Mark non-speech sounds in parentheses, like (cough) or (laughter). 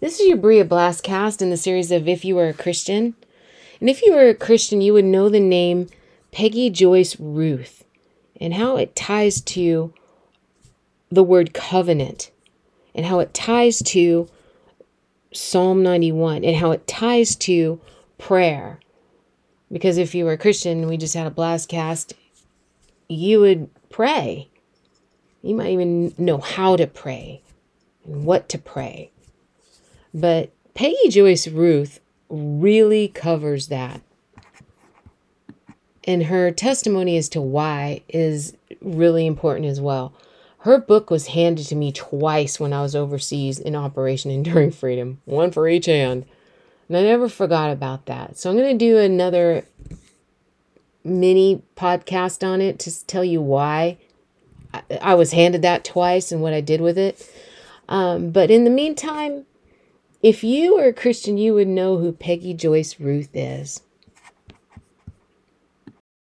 This is your Berea Blastcast in the series of If You Were a Christian. And if you were a Christian, you would know the name Peggy Joyce Ruth and how it ties to the word covenant and how it ties to Psalm 91 and how it ties to prayer. Because if you were a Christian, we just had a blast cast, you would pray. You might even know how to pray and what to pray. But Peggy Joyce Ruth really covers that. And her testimony as to why is really important as well. Her book was handed to me twice when I was overseas in Operation Enduring (laughs) Freedom, one for each hand. And I never forgot about that. So I'm going to do another mini podcast on it to tell you why I, was handed that twice and what I did with it. Um, but in the meantime, if you are a Christian, you would know who Peggy Joyce Ruth is.